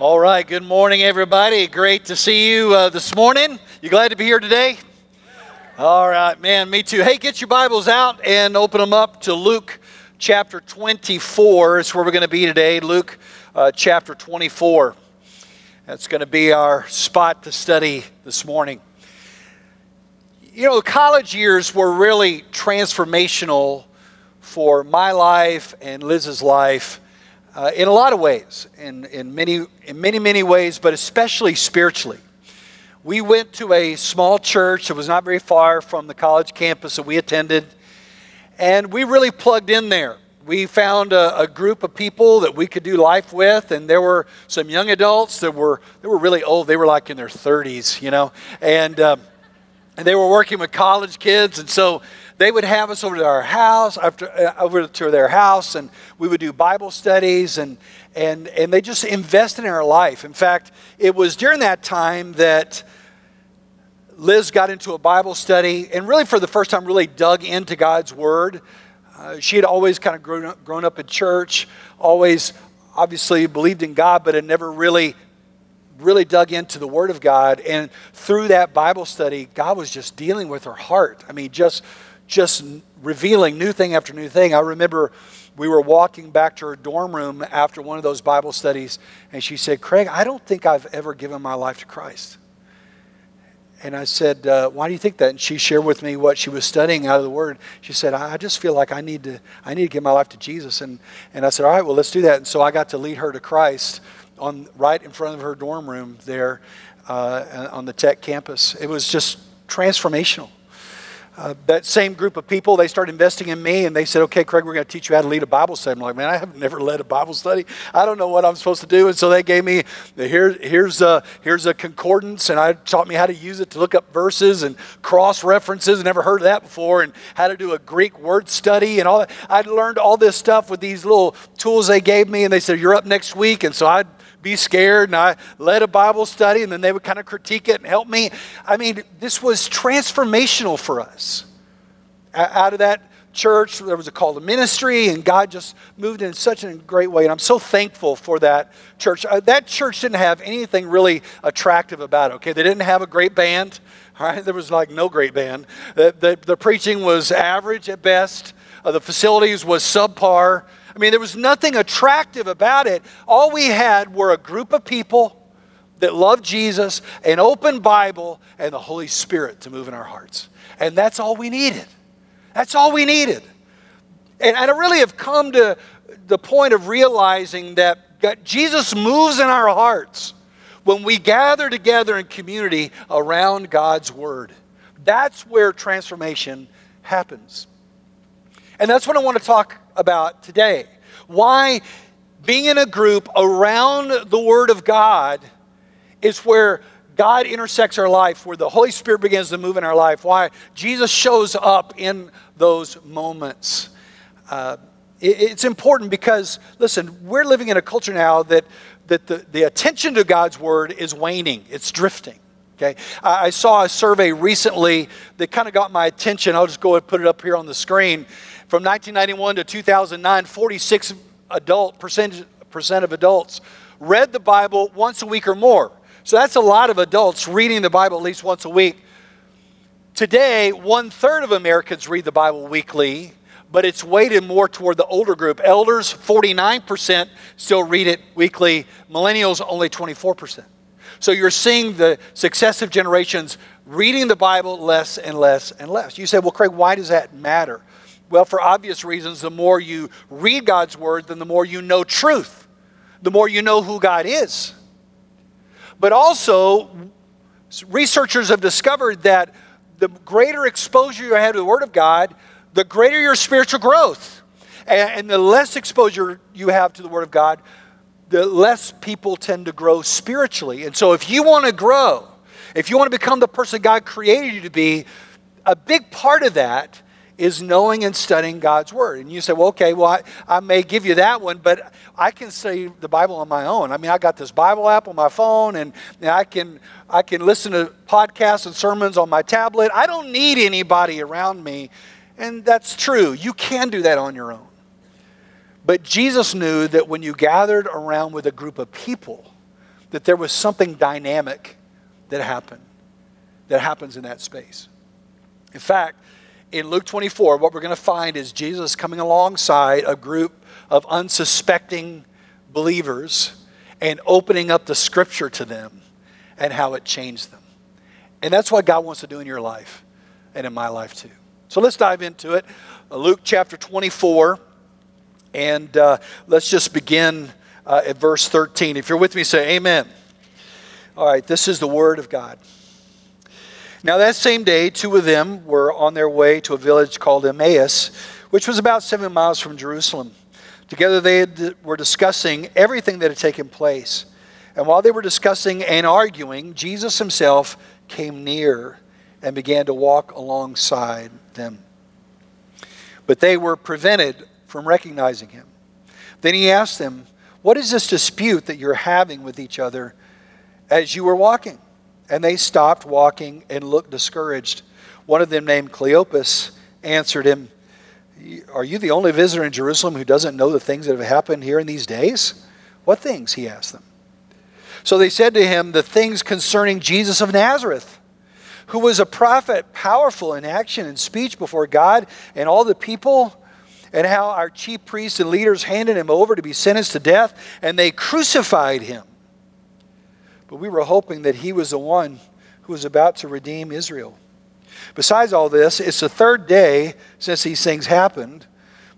All right, good morning, everybody. Great to see you uh, this morning. You glad to be here today? All right, man, me too. Hey, get your Bibles out and open them up to Luke chapter 24. It's where we're going to be today. Luke uh, chapter 24. That's going to be our spot to study this morning. You know, college years were really transformational for my life and Liz's life uh, in a lot of ways, in, in, many, in many, many ways, but especially spiritually. We went to a small church that was not very far from the college campus that we attended, and we really plugged in there. We found a, a group of people that we could do life with, and there were some young adults that were, they were really old. They were like in their 30s, you know, and, um, and they were working with college kids, and so they would have us over to our house, after, uh, over to their house, and we would do Bible studies, and, and, and they just invested in our life. In fact, it was during that time that Liz got into a Bible study and really, for the first time, really dug into God's Word. Uh, she had always kind of grown up, grown up in church, always obviously believed in God, but had never really really dug into the Word of God. And through that Bible study, God was just dealing with her heart. I mean, just just revealing new thing after new thing. I remember we were walking back to her dorm room after one of those Bible studies, and she said, Craig, I don't think I've ever given my life to Christ. And I said, uh, Why do you think that? And she shared with me what she was studying out of the Word. She said, I just feel like I need to, I need to give my life to Jesus. And, and I said, All right, well, let's do that. And so I got to lead her to Christ on right in front of her dorm room there uh, on the tech campus. It was just transformational. Uh, that same group of people, they started investing in me and they said, okay, Craig, we're going to teach you how to lead a Bible study. I'm like, man, I have never led a Bible study. I don't know what I'm supposed to do. And so they gave me, here, here's, a, here's a concordance and I taught me how to use it to look up verses and cross references. Never heard of that before. And how to do a Greek word study and all that. I learned all this stuff with these little tools they gave me and they said, you're up next week. And so I be scared and I led a Bible study and then they would kind of critique it and help me. I mean, this was transformational for us. Out of that church, there was a call to ministry and God just moved in such a great way. And I'm so thankful for that church. Uh, that church didn't have anything really attractive about it, okay? They didn't have a great band, all right? There was like no great band. The, the, the preaching was average at best. Uh, the facilities was subpar. I mean, there was nothing attractive about it. All we had were a group of people that loved Jesus, an open Bible, and the Holy Spirit to move in our hearts. And that's all we needed. That's all we needed. And, I really have come to the point of realizing that Jesus moves in our hearts when we gather together in community around God's Word. That's where transformation happens. And that's what I want to talk about today. Why being in a group around the Word of God is where God intersects our life, where the Holy Spirit begins to move in our life. Why Jesus shows up in those moments. Uh, it, it's important because, listen, we're living in a culture now that, that the, the attention to God's Word is waning, it's drifting. Okay, I saw a survey recently that kind of got my attention. I'll just go and put it up here on the screen. From 1991 to 2009, 46 adult percent, percent of adults read the Bible once a week or more. So that's a lot of adults reading the Bible at least once a week. Today, one third of Americans read the Bible weekly, but it's weighted more toward the older group. Elders, 49% still read it weekly, millennials, only 24%. So you're seeing the successive generations reading the Bible less and less and less. You say, well, Craig, why does that matter? Well, for obvious reasons, the more you read God's word, then the more you know truth, the more you know who God is. But also, researchers have discovered that the greater exposure you have to the Word of God, the greater your spiritual growth. And, the less exposure you have to the Word of God, the less people tend to grow spiritually. And so, if you want to grow, if you want to become the person God created you to be, a big part of that is knowing and studying God's Word. And you say, well, okay, well, I, I may give you that one, but I can study the Bible on my own. I mean, I got this Bible app on my phone, and, and I, can, I can listen to podcasts and sermons on my tablet. I don't need anybody around me. And that's true. You can do that on your own. But Jesus knew that when you gathered around with a group of people, that there was something dynamic that happened, that happens in that space. In fact, in Luke 24, what we're going to find is Jesus coming alongside a group of unsuspecting believers and opening up the scripture to them and how it changed them. And that's what God wants to do in your life and in my life too. So let's dive into it. Luke chapter 24, and uh, let's just begin uh, at verse 13. If you're with me, say amen. All right, this is the word of God. Now, that same day, two of them were on their way to a village called Emmaus, which was about seven miles from Jerusalem. Together, they had, were discussing everything that had taken place. And while they were discussing and arguing, Jesus himself came near and began to walk alongside them. But they were prevented from recognizing him. Then he asked them, What is this dispute that you're having with each other as you were walking? And they stopped walking and looked discouraged. One of them, named Cleopas, answered him, Are you the only visitor in Jerusalem who doesn't know the things that have happened here in these days? What things? He asked them. So they said to him, The things concerning Jesus of Nazareth, who was a prophet, powerful in action and speech before God and all the people, and how our chief priests and leaders handed him over to be sentenced to death, and they crucified him. But we were hoping that he was the one who was about to redeem Israel. Besides all this, it's the third day since these things happened.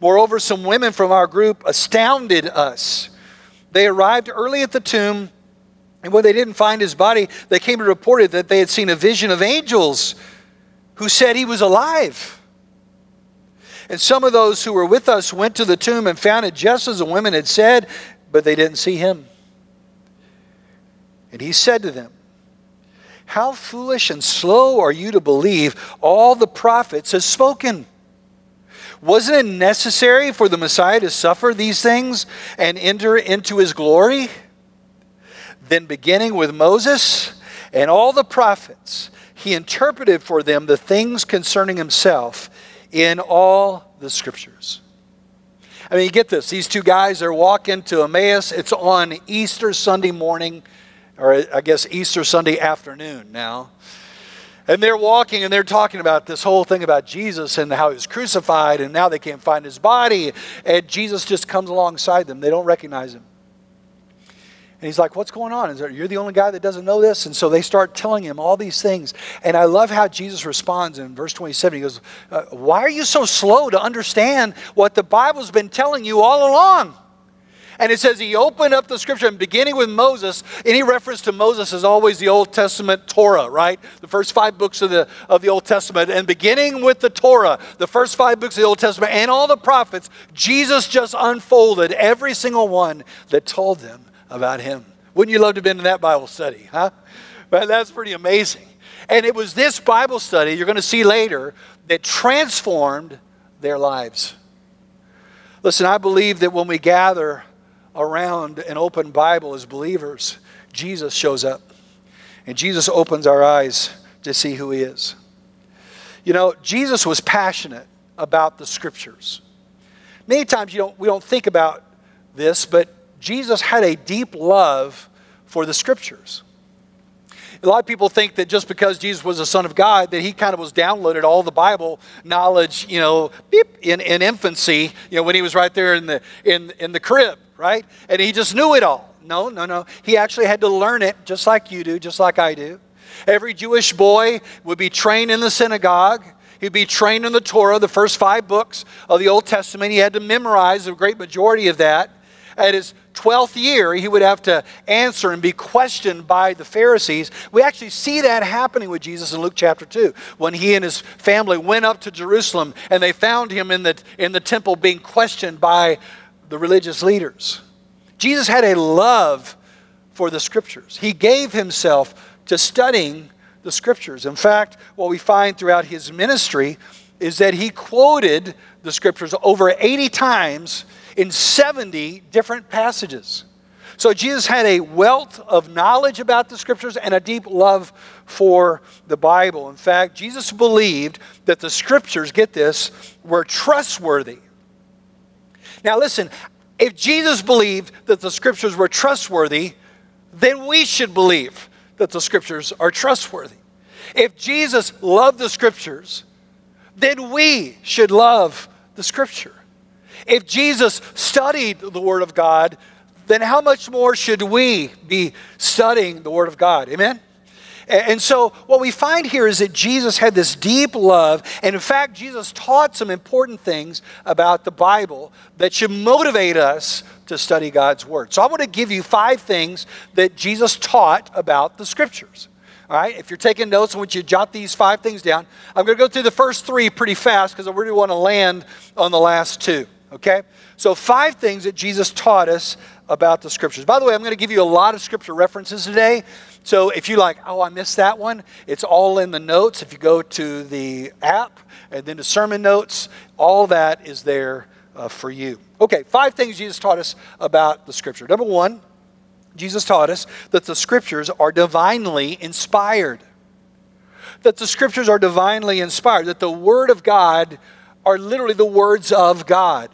Moreover, some women from our group astounded us. They arrived early at the tomb, and when they didn't find his body, they came and reported that they had seen a vision of angels who said he was alive. And some of those who were with us went to the tomb and found it just as the women had said, but they didn't see him. And he said to them, How foolish and slow are you to believe all the prophets have spoken? Wasn't it necessary for the Messiah to suffer these things and enter into his glory? Then, beginning with Moses and all the prophets, he interpreted for them the things concerning himself in all the scriptures. I mean, you get this. These two guys, they're walking to Emmaus. It's on Easter Sunday morning or I guess Easter Sunday afternoon now. And they're walking and they're talking about this whole thing about Jesus and how he was crucified, and now they can't find his body. And Jesus just comes alongside them. They don't recognize him. And he's like, What's going on? Is there, you're the only guy that doesn't know this? And so they start telling him all these things. And I love how Jesus responds in verse 27. He goes, uh, Why are you so slow to understand what the Bible's been telling you all along? And it says he opened up the scripture, and beginning with Moses, any reference to Moses is always the Old Testament Torah, right? The first five books of the, of the Old Testament. And beginning with the Torah, the first five books of the Old Testament, and all the prophets, Jesus just unfolded every single one that told them about him. Wouldn't you love to have been in that Bible study, huh? Well, that's pretty amazing. And it was this Bible study, you're going to see later, that transformed their lives. Listen, I believe that when we gather around an open Bible as believers, Jesus shows up. And Jesus opens our eyes to see who he is. You know, Jesus was passionate about the scriptures. Many times you don't, we don't think about this, but Jesus had a deep love for the scriptures. A lot of people think that just because Jesus was the Son of God, that he kind of was downloaded all the Bible knowledge, you know, beep, in, in infancy, you know, when he was right there in the, in, in the crib right? And he just knew it all. No, no, no. He actually had to learn it just like you do, just like I do. Every Jewish boy would be trained in the synagogue. He'd be trained in the Torah, the first five books of the Old Testament. He had to memorize the great majority of that. At his 12th year, he would have to answer and be questioned by the Pharisees. We actually see that happening with Jesus in Luke chapter 2 when he and his family went up to Jerusalem and they found him in the, in the temple being questioned by the religious leaders. Jesus had a love for the scriptures. He gave himself to studying the scriptures. In fact, what we find throughout his ministry is that he quoted the scriptures over 80 times in 70 different passages. So Jesus had a wealth of knowledge about the scriptures and a deep love for the Bible. In fact, Jesus believed that the scriptures, get this, were trustworthy. Now, listen, if Jesus believed that the scriptures were trustworthy, then we should believe that the scriptures are trustworthy. If Jesus loved the scriptures, then we should love the scripture. If Jesus studied the Word of God, then how much more should we be studying the Word of God? Amen? And so, what we find here is that Jesus had this deep love, and in fact, Jesus taught some important things about the Bible that should motivate us to study God's Word. So, I want to give you five things that Jesus taught about the Scriptures. All right, if you're taking notes, I want you to jot these five things down. I'm going to go through the first three pretty fast because I really want to land on the last two. Okay? So, five things that Jesus taught us about the scriptures. By the way, I'm going to give you a lot of scripture references today. So, if you like, oh, I missed that one, it's all in the notes. If you go to the app and then to sermon notes, all that is there uh, for you. Okay, five things Jesus taught us about the scripture. Number one, Jesus taught us that the scriptures are divinely inspired. That the scriptures are divinely inspired, that the word of God are literally the words of God.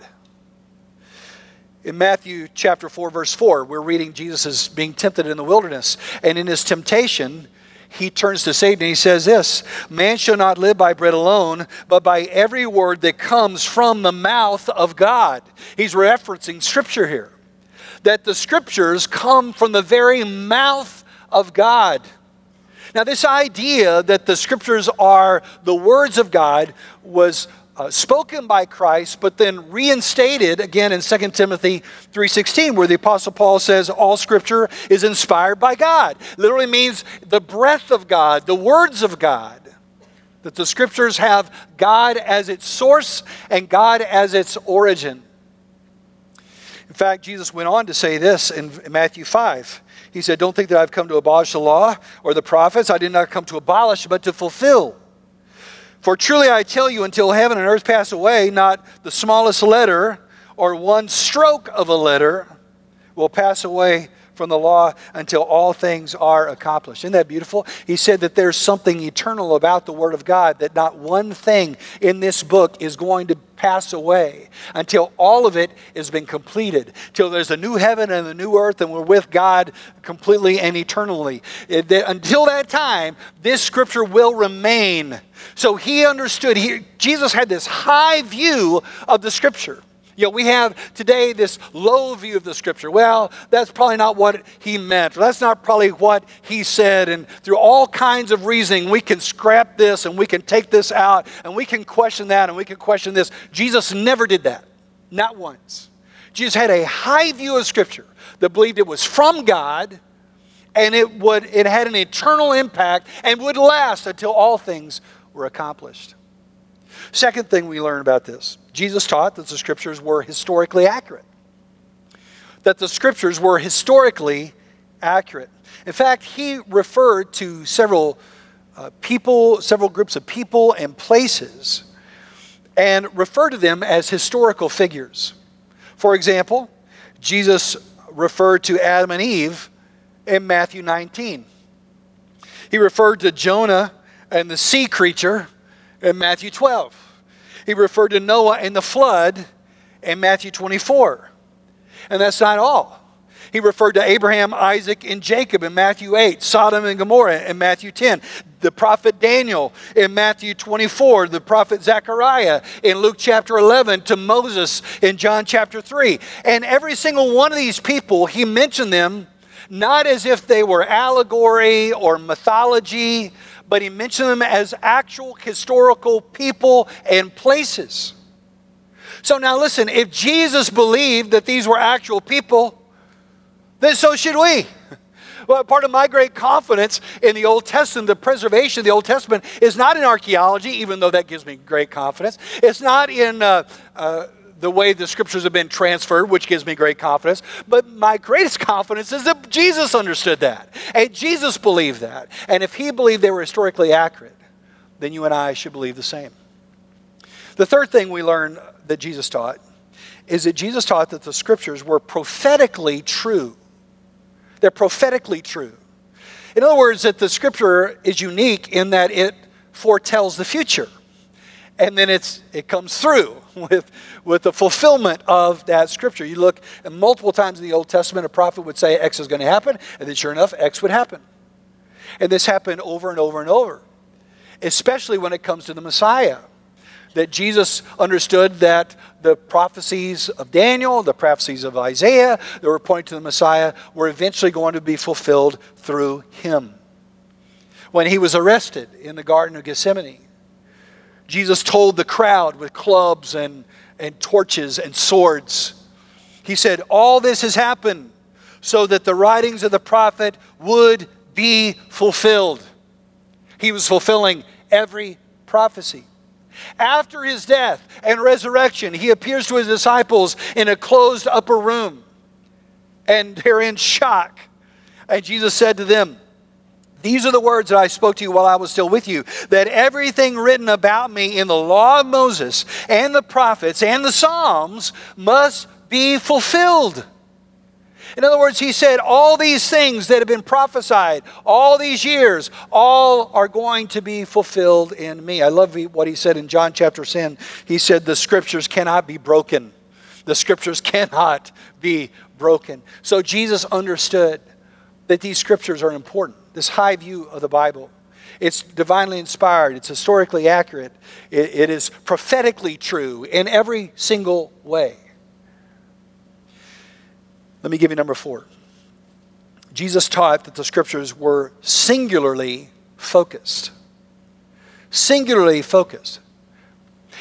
In Matthew chapter 4, verse 4, we're reading Jesus is being tempted in the wilderness. And in his temptation, he turns to Satan and he says this Man shall not live by bread alone, but by every word that comes from the mouth of God. He's referencing scripture here. That the scriptures come from the very mouth of God. Now, this idea that the scriptures are the words of God was uh, spoken by Christ, but then reinstated again in 2 Timothy 3.16, where the Apostle Paul says all Scripture is inspired by God. Literally means the breath of God, the words of God. That the Scriptures have God as its source and God as its origin. In fact, Jesus went on to say this in Matthew 5. He said, Don't think that I've come to abolish the law or the prophets. I did not come to abolish, but to fulfill. For truly I tell you, until heaven and earth pass away, not the smallest letter or one stroke of a letter will pass away from the law until all things are accomplished. Isn't that beautiful? He said that there's something eternal about the Word of God, that not one thing in this book is going to pass away until all of it has been completed, till there's a new heaven and a new earth, and we're with God completely and eternally. That, until that time, this scripture will remain. So he understood, he, Jesus had this high view of the scripture. You know, we have today this low view of the scripture. Well, that's probably not what he meant. That's not probably what he said. And through all kinds of reasoning, we can scrap this and we can take this out and we can question that and we can question this. Jesus never did that. Not once. Jesus had a high view of scripture that believed it was from God and it would it had an eternal impact and would last until all things were accomplished. Second thing we learn about this Jesus taught that the scriptures were historically accurate. That the scriptures were historically accurate. In fact, he referred to several uh, people, several groups of people and places, and referred to them as historical figures. For example, Jesus referred to Adam and Eve in Matthew 19. He referred to Jonah and the sea creature in Matthew 12. He referred to Noah and the flood in Matthew 24. And that's not all. He referred to Abraham, Isaac, and Jacob in Matthew 8, Sodom and Gomorrah in Matthew 10, the prophet Daniel in Matthew 24, the prophet Zechariah in Luke chapter 11, to Moses in John chapter 3. And every single one of these people, he mentioned them not as if they were allegory or mythology, but he mentioned them as actual historical people and places. So now listen, if Jesus believed that these were actual people, then so should we. Well, part of my great confidence in the Old Testament, the preservation of the Old Testament, is not in archaeology, even though that gives me great confidence. It's not in uh, uh, the way the scriptures have been transferred, which gives me great confidence. But my greatest confidence is that Jesus understood that. And Jesus believed that. And if he believed they were historically accurate, then you and I should believe the same. The third thing we learn that Jesus taught is that Jesus taught that the scriptures were prophetically true. They're prophetically true. In other words, that the scripture is unique in that it foretells the future. And then it's it comes through with with the fulfillment of that scripture. You look and multiple times in the Old Testament, a prophet would say X is going to happen, and then sure enough, X would happen. And this happened over and over and over, especially when it comes to the Messiah. That Jesus understood that the prophecies of Daniel, the prophecies of Isaiah that were pointing to the Messiah were eventually going to be fulfilled through him. When he was arrested in the Garden of Gethsemane, Jesus told the crowd with clubs and, and torches and swords, He said, All this has happened so that the writings of the prophet would be fulfilled. He was fulfilling every prophecy. After his death and resurrection, he appears to his disciples in a closed upper room, and they're in shock. And Jesus said to them, these are the words that I spoke to you while I was still with you that everything written about me in the law of Moses and the prophets and the Psalms must be fulfilled. In other words, he said, all these things that have been prophesied all these years, all are going to be fulfilled in me. I love what he said in John chapter 10. He said, the scriptures cannot be broken. The scriptures cannot be broken. So Jesus understood that these scriptures are important this high view of the Bible. It's divinely inspired, it's historically accurate, it, it is prophetically true in every single way. Let me give you number four. Jesus taught that the scriptures were singularly focused. Singularly focused.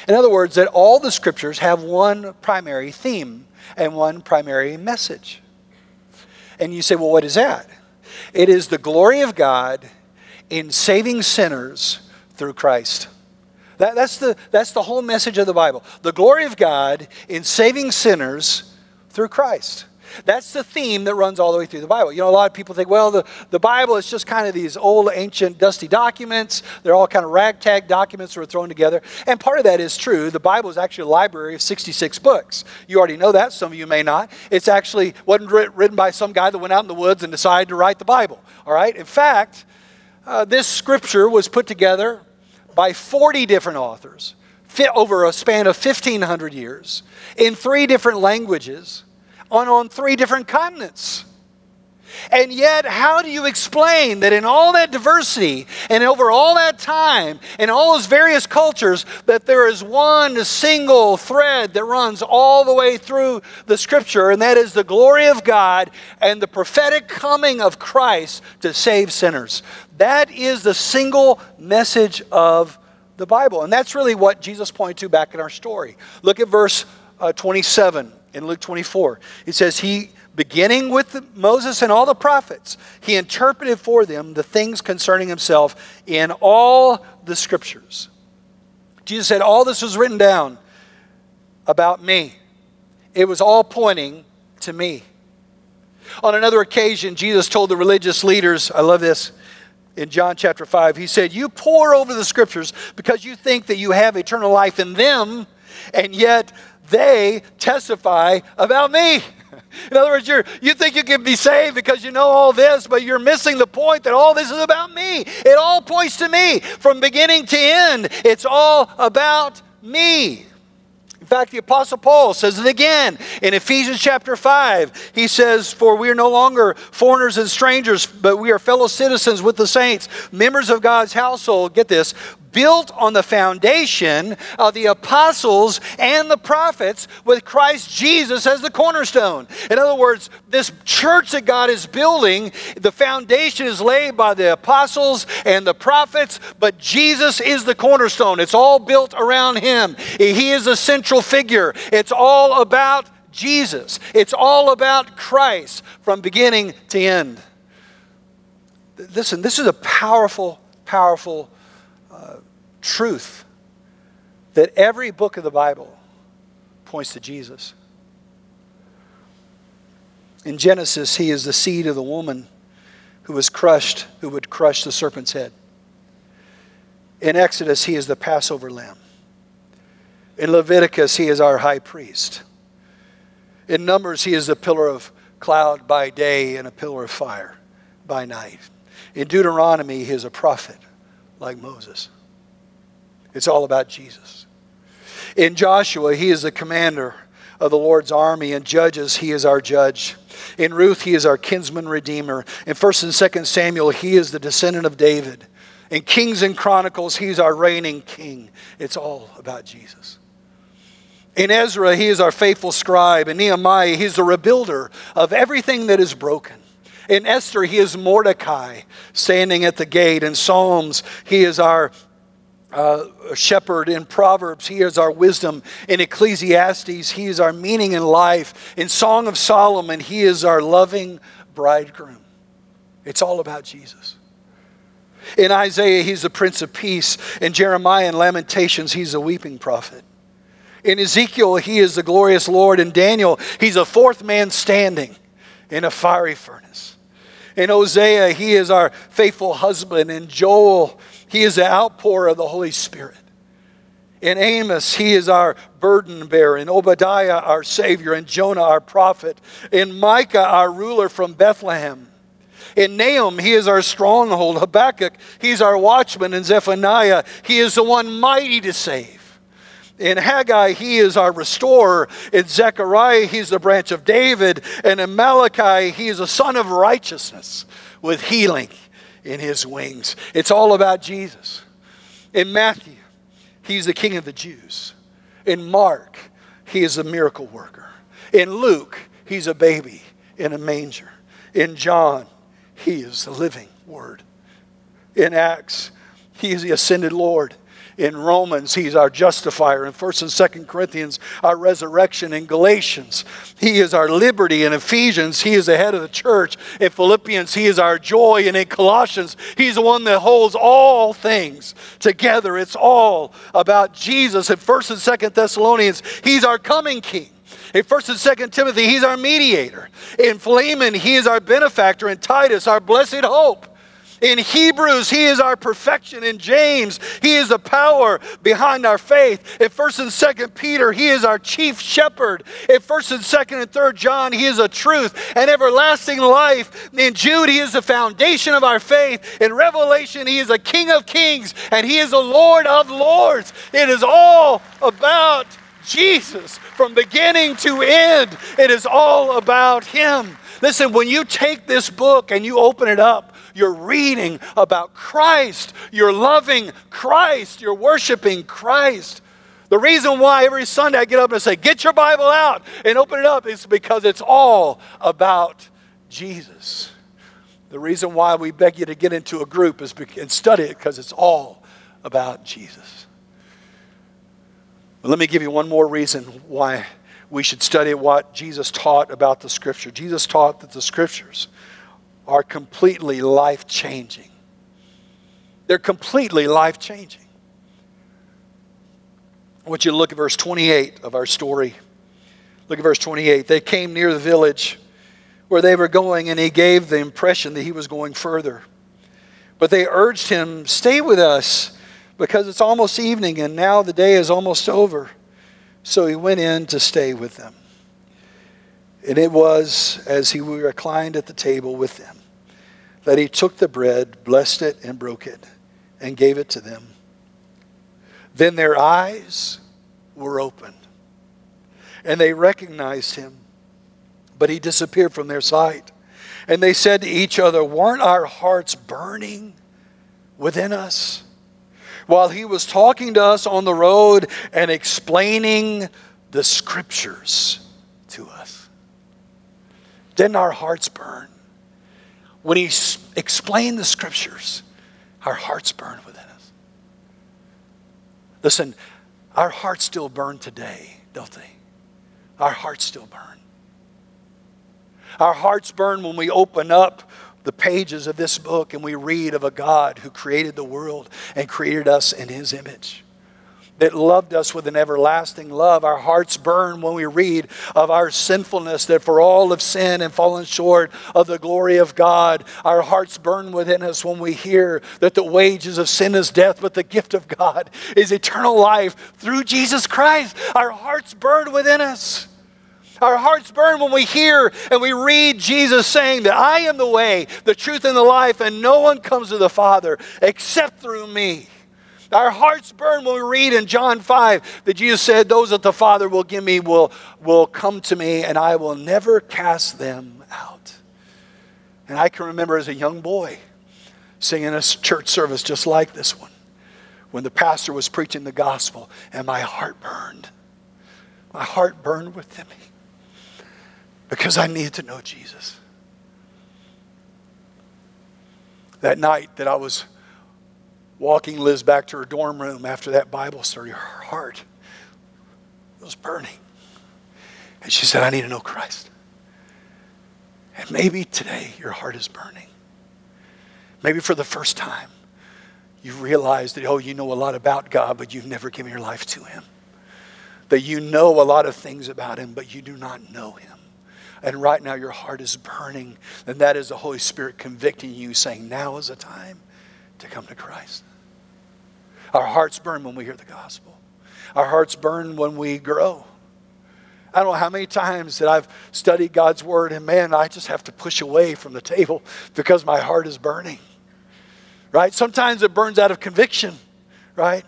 In other words, that all the scriptures have one primary theme and one primary message. And you say, well, what is that? It is the glory of God in saving sinners through Christ. That, that's, the, that's the whole message of the Bible. The glory of God in saving sinners through Christ. That's the theme that runs all the way through the Bible. You know, a lot of people think, well, the, the Bible is just kind of these old, ancient, dusty documents. They're all kind of ragtag documents that were thrown together. And part of that is true. The Bible is actually a library of 66 books. You already know that. Some of you may not. It's actually wasn't written by some guy that went out in the woods and decided to write the Bible. All right? In fact, uh, this scripture was put together by 40 different authors over a span of 1,500 years in three different languages on, on three different continents. And yet, how do you explain that in all that diversity and over all that time and all those various cultures, that there is one single thread that runs all the way through the scripture, and that is the glory of God and the prophetic coming of Christ to save sinners? That is the single message of the Bible. And that's really what Jesus pointed to back in our story. Look at verse uh, 27 in Luke 24. It says, He, beginning with Moses and all the prophets, he interpreted for them the things concerning himself in all the scriptures. Jesus said, All this was written down about me. It was all pointing to me. On another occasion, Jesus told the religious leaders, I love this, in John chapter 5, he said, You pore over the scriptures because you think that you have eternal life in them, and yet they testify about me. In other words, you're, you think you can be saved because you know all this, but you're missing the point that all this is about me. It all points to me. From beginning to end, it's all about me. In fact, the Apostle Paul says it again in Ephesians chapter 5. He says, For we are no longer foreigners and strangers, but we are fellow citizens with the saints, members of God's household. Get this built on the foundation of the apostles and the prophets with Christ Jesus as the cornerstone. In other words, this church that God is building, the foundation is laid by the apostles and the prophets, but Jesus is the cornerstone. It's all built around him. He is a central figure. It's all about Jesus. It's all about Christ from beginning to end. Listen, this is a powerful, powerful uh, truth that every book of the Bible points to Jesus. In Genesis, he is the seed of the woman who was crushed, who would crush the serpent's head. In Exodus, he is the Passover lamb. In Leviticus, he is our high priest. In Numbers, he is the pillar of cloud by day and a pillar of fire by night. In Deuteronomy, he is a prophet like Moses. It's all about Jesus. In Joshua, he is the commander of the Lord's army. In Judges, he is our judge. In Ruth, he is our kinsman redeemer. In 1st and 2nd Samuel, he is the descendant of David. In Kings and Chronicles, he's our reigning king. It's all about Jesus. In Ezra, he is our faithful scribe. In Nehemiah, he's the rebuilder of everything that is broken. In Esther, he is Mordecai standing at the gate. In Psalms, he is our uh, shepherd. In Proverbs, he is our wisdom. In Ecclesiastes, he is our meaning in life. In Song of Solomon, he is our loving bridegroom. It's all about Jesus. In Isaiah, he's the Prince of Peace. In Jeremiah and Lamentations, he's a weeping prophet. In Ezekiel, he is the glorious Lord. In Daniel, he's a fourth man standing in a fiery furnace. In Hosea, he is our faithful husband. In Joel, he is the outpour of the Holy Spirit. In Amos, he is our burden bearer. In Obadiah, our Savior. In Jonah, our prophet. In Micah, our ruler from Bethlehem. In Nahum, he is our stronghold. Habakkuk, he's our watchman. In Zephaniah, he is the one mighty to save. In Haggai, he is our restorer. In Zechariah, he's the branch of David. And in Malachi, he is a sun of righteousness with healing in his wings. It's all about Jesus. In Matthew, he's the king of the Jews. In Mark, he is a miracle worker. In Luke, he's a baby in a manger. In John, he is the living word. In Acts, he is the ascended Lord. In Romans, he's our justifier. In 1st and 2nd Corinthians, our resurrection. In Galatians, he is our liberty. In Ephesians, he is the head of the church. In Philippians, he is our joy. And in Colossians, he's the one that holds all things together. It's all about Jesus. In 1st and 2nd Thessalonians, he's our coming king. In 1st and 2nd Timothy, he's our mediator. In Philemon, he is our benefactor. In Titus, our blessed hope. In Hebrews, he is our perfection. In James, he is the power behind our faith. In 1st and 2nd Peter, he is our chief shepherd. In 1st and 2nd and 3rd John, he is a truth and everlasting life. In Jude, he is the foundation of our faith. In Revelation, he is a king of kings and he is the Lord of lords. It is all about Jesus from beginning to end. It is all about him. Listen, when you take this book and you open it up, you're reading about Christ. You're loving Christ. You're worshiping Christ. The reason why every Sunday I get up and say, Get your Bible out and open it up is because it's all about Jesus. The reason why we beg you to get into a group is and study it because it's all about Jesus. But let me give you one more reason why we should study what Jesus taught about the Scripture. Jesus taught that the Scriptures are completely life changing. They're completely life changing. I want you to look at verse 28 of our story. Look at verse 28. They came near the village where they were going, and he gave the impression that he was going further. But they urged him, Stay with us, because it's almost evening, and now the day is almost over. So he went in to stay with them. And it was as he reclined at the table with them that he took the bread, blessed it, and broke it, and gave it to them. Then their eyes were opened, and they recognized him, but he disappeared from their sight. And they said to each other, Weren't our hearts burning within us? While he was talking to us on the road and explaining the scriptures to us. Didn't our hearts burn? When he explained the scriptures, our hearts burned within us. Listen, our hearts still burn today, don't they? Our hearts still burn. Our hearts burn when we open up the pages of this book and we read of a God who created the world and created us in his image that loved us with an everlasting love. Our hearts burn when we read of our sinfulness, that for all have sinned and fallen short of the glory of God. Our hearts burn within us when we hear that the wages of sin is death, but the gift of God is eternal life through Jesus Christ. Our hearts burn within us. Our hearts burn when we hear and we read Jesus saying that I am the way, the truth, and the life, and no one comes to the Father except through me. Our hearts burn when we read in John 5 that Jesus said, Those that the Father will give me will, will come to me, and I will never cast them out. And I can remember as a young boy singing a church service just like this one when the pastor was preaching the gospel, and my heart burned. My heart burned within me because I needed to know Jesus. That night that I was walking Liz back to her dorm room after that Bible study, her heart was burning. And she said, I need to know Christ. And maybe today your heart is burning. Maybe for the first time, you realize that, oh, you know a lot about God, but you've never given your life to Him. That you know a lot of things about Him, but you do not know Him. And right now your heart is burning, and that is the Holy Spirit convicting you, saying, now is the time to come to Christ. Our hearts burn when we hear the gospel. Our hearts burn when we grow. I don't know how many times that I've studied God's word, and man, I just have to push away from the table because my heart is burning. Right? Sometimes it burns out of conviction, right?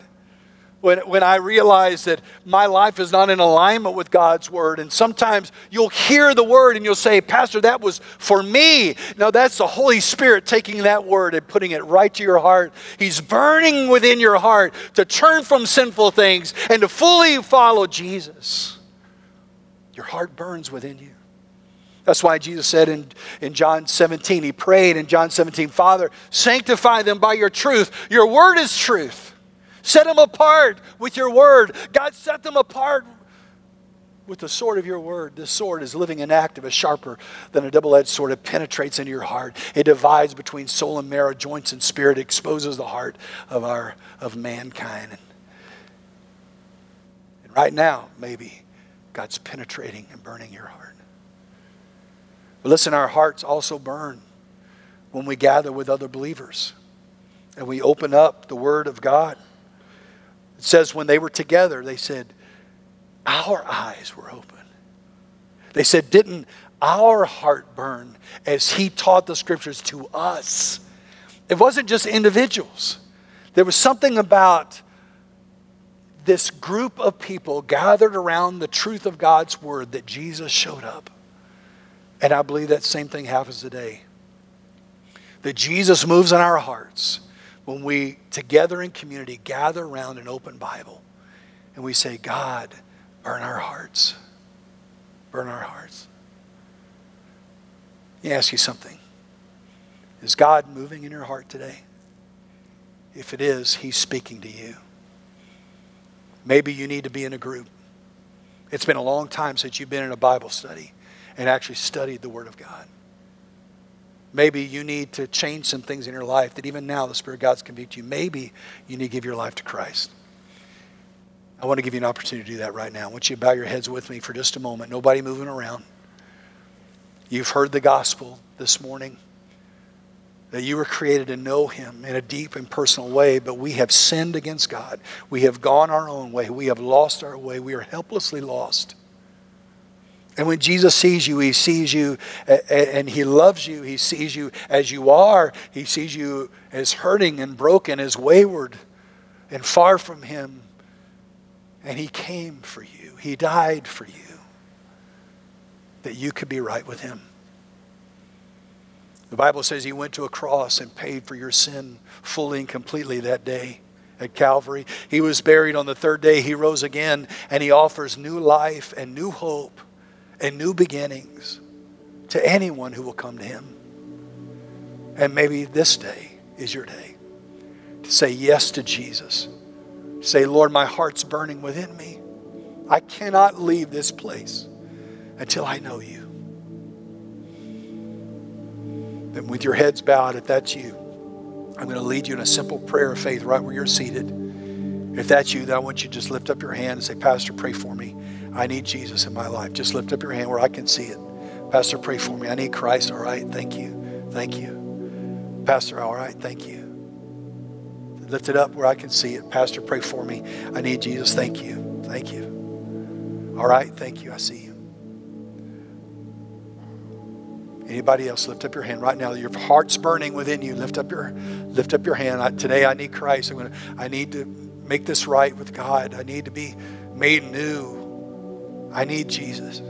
When, when I realize that my life is not in alignment with God's word. And sometimes you'll hear the word and you'll say, Pastor, that was for me. No, that's the Holy Spirit taking that word and putting it right to your heart. He's burning within your heart to turn from sinful things and to fully follow Jesus. Your heart burns within you. That's why Jesus said in, in John 17, he prayed in John 17, Father, sanctify them by your truth. Your word is truth. Set them apart with your word. God set them apart with the sword of your word. This sword is living and active, is sharper than a double edged sword. It penetrates into your heart. It divides between soul and marrow, joints and spirit. It exposes the heart of, our, of mankind. And, right now, maybe God's penetrating and burning your heart. But listen, our hearts also burn when we gather with other believers and we open up the Word of God. It says when they were together, they said, Our eyes were open. They said, Didn't our heart burn as he taught the scriptures to us? It wasn't just individuals, there was something about this group of people gathered around the truth of God's word that Jesus showed up. And I believe that same thing happens today. That Jesus moves in our hearts when we, together in community, gather around an open Bible and we say, God, burn our hearts. Burn our hearts. Let me ask you something. Is God moving in your heart today? If it is, He's speaking to you. Maybe you need to be in a group. It's been a long time since you've been in a Bible study and actually studied the Word of God. Maybe you need to change some things in your life that even now the Spirit of God's convict you. Maybe you need to give your life to Christ. I want to give you an opportunity to do that right now. I want you to bow your heads with me for just a moment. Nobody moving around. You've heard the gospel this morning that you were created to know Him in a deep and personal way, but we have sinned against God. We have gone our own way. We have lost our way. We are helplessly lost. And when Jesus sees you, he sees you and he loves you. He sees you as you are. He sees you as hurting and broken, as wayward and far from him. And he came for you, he died for you that you could be right with him. The Bible says he went to a cross and paid for your sin fully and completely that day at Calvary. He was buried on the third day. He rose again, and he offers new life and new hope and new beginnings to anyone who will come to Him. And maybe this day is your day to say yes to Jesus. Say, Lord, my heart's burning within me. I cannot leave this place until I know you. Then, with your heads bowed, if that's you, I'm going to lead you in a simple prayer of faith right where you're seated. If that's you, then I want you to just lift up your hand and say, Pastor, pray for me. I need Jesus in my life. Just lift up your hand where I can see it. Pastor, pray for me. I need Christ. All right. Thank you. Thank you. Pastor, all right. Thank you. Lift it up where I can see it. Pastor, pray for me. I need Jesus. Thank you. Thank you. All right. Thank you. I see you. Anybody else? Lift up your hand right now. Your heart's burning within you. Lift up your, lift up your hand. I, today I need Christ. I'm gonna, I need to make this right with God. I need to be made new. I need Jesus.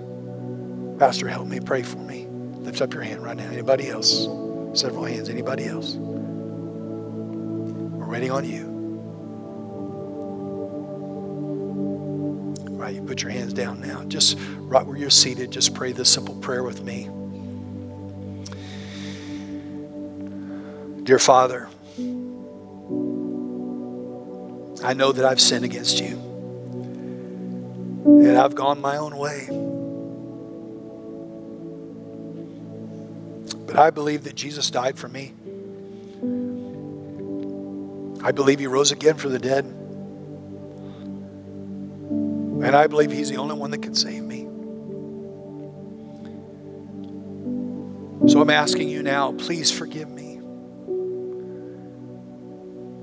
Pastor, help me. Pray for me. Lift up your hand right now. Anybody else? Several hands. Anybody else? We're waiting on you. Right, you put your hands down now. Just right where you're seated, just pray this simple prayer with me. Dear Father, I know that I've sinned against you. And I've gone my own way. But I believe that Jesus died for me. I believe he rose again for the dead. And I believe he's the only one that can save me. So I'm asking you now, please forgive me.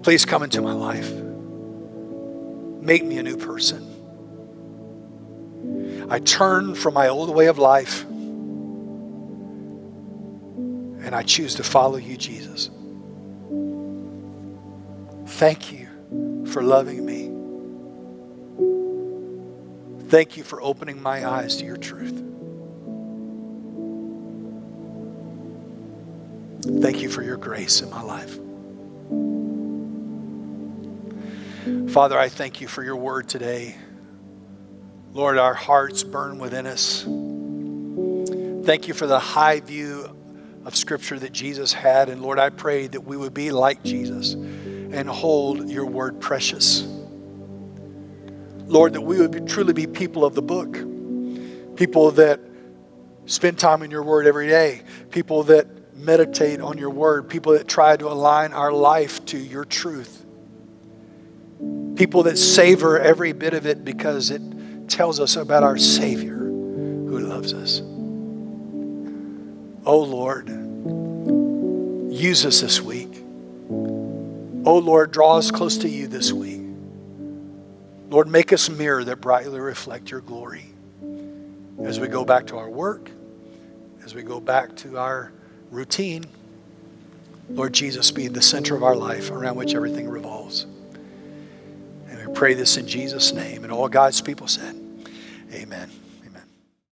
Please come into my life. Make me a new person. I turn from my old way of life and I choose to follow you, Jesus. Thank you for loving me. Thank you for opening my eyes to your truth. Thank you for your grace in my life. Father, I thank you for your word today. Lord, our hearts burn within us. Thank you for the high view of Scripture that Jesus had. And Lord, I pray that we would be like Jesus and hold your word precious. Lord, that we would be, truly be people of the book, people that spend time in your word every day, people that meditate on your word, people that try to align our life to your truth people that savor every bit of it because it tells us about our Savior who loves us. Oh Lord, use us this week. Oh Lord, draw us close to you this week. Lord, make us mirror that brightly reflect your glory as we go back to our work, as we go back to our routine. Lord Jesus, be the center of our life around which everything revolves pray this in Jesus' name. And all God's people said, Amen.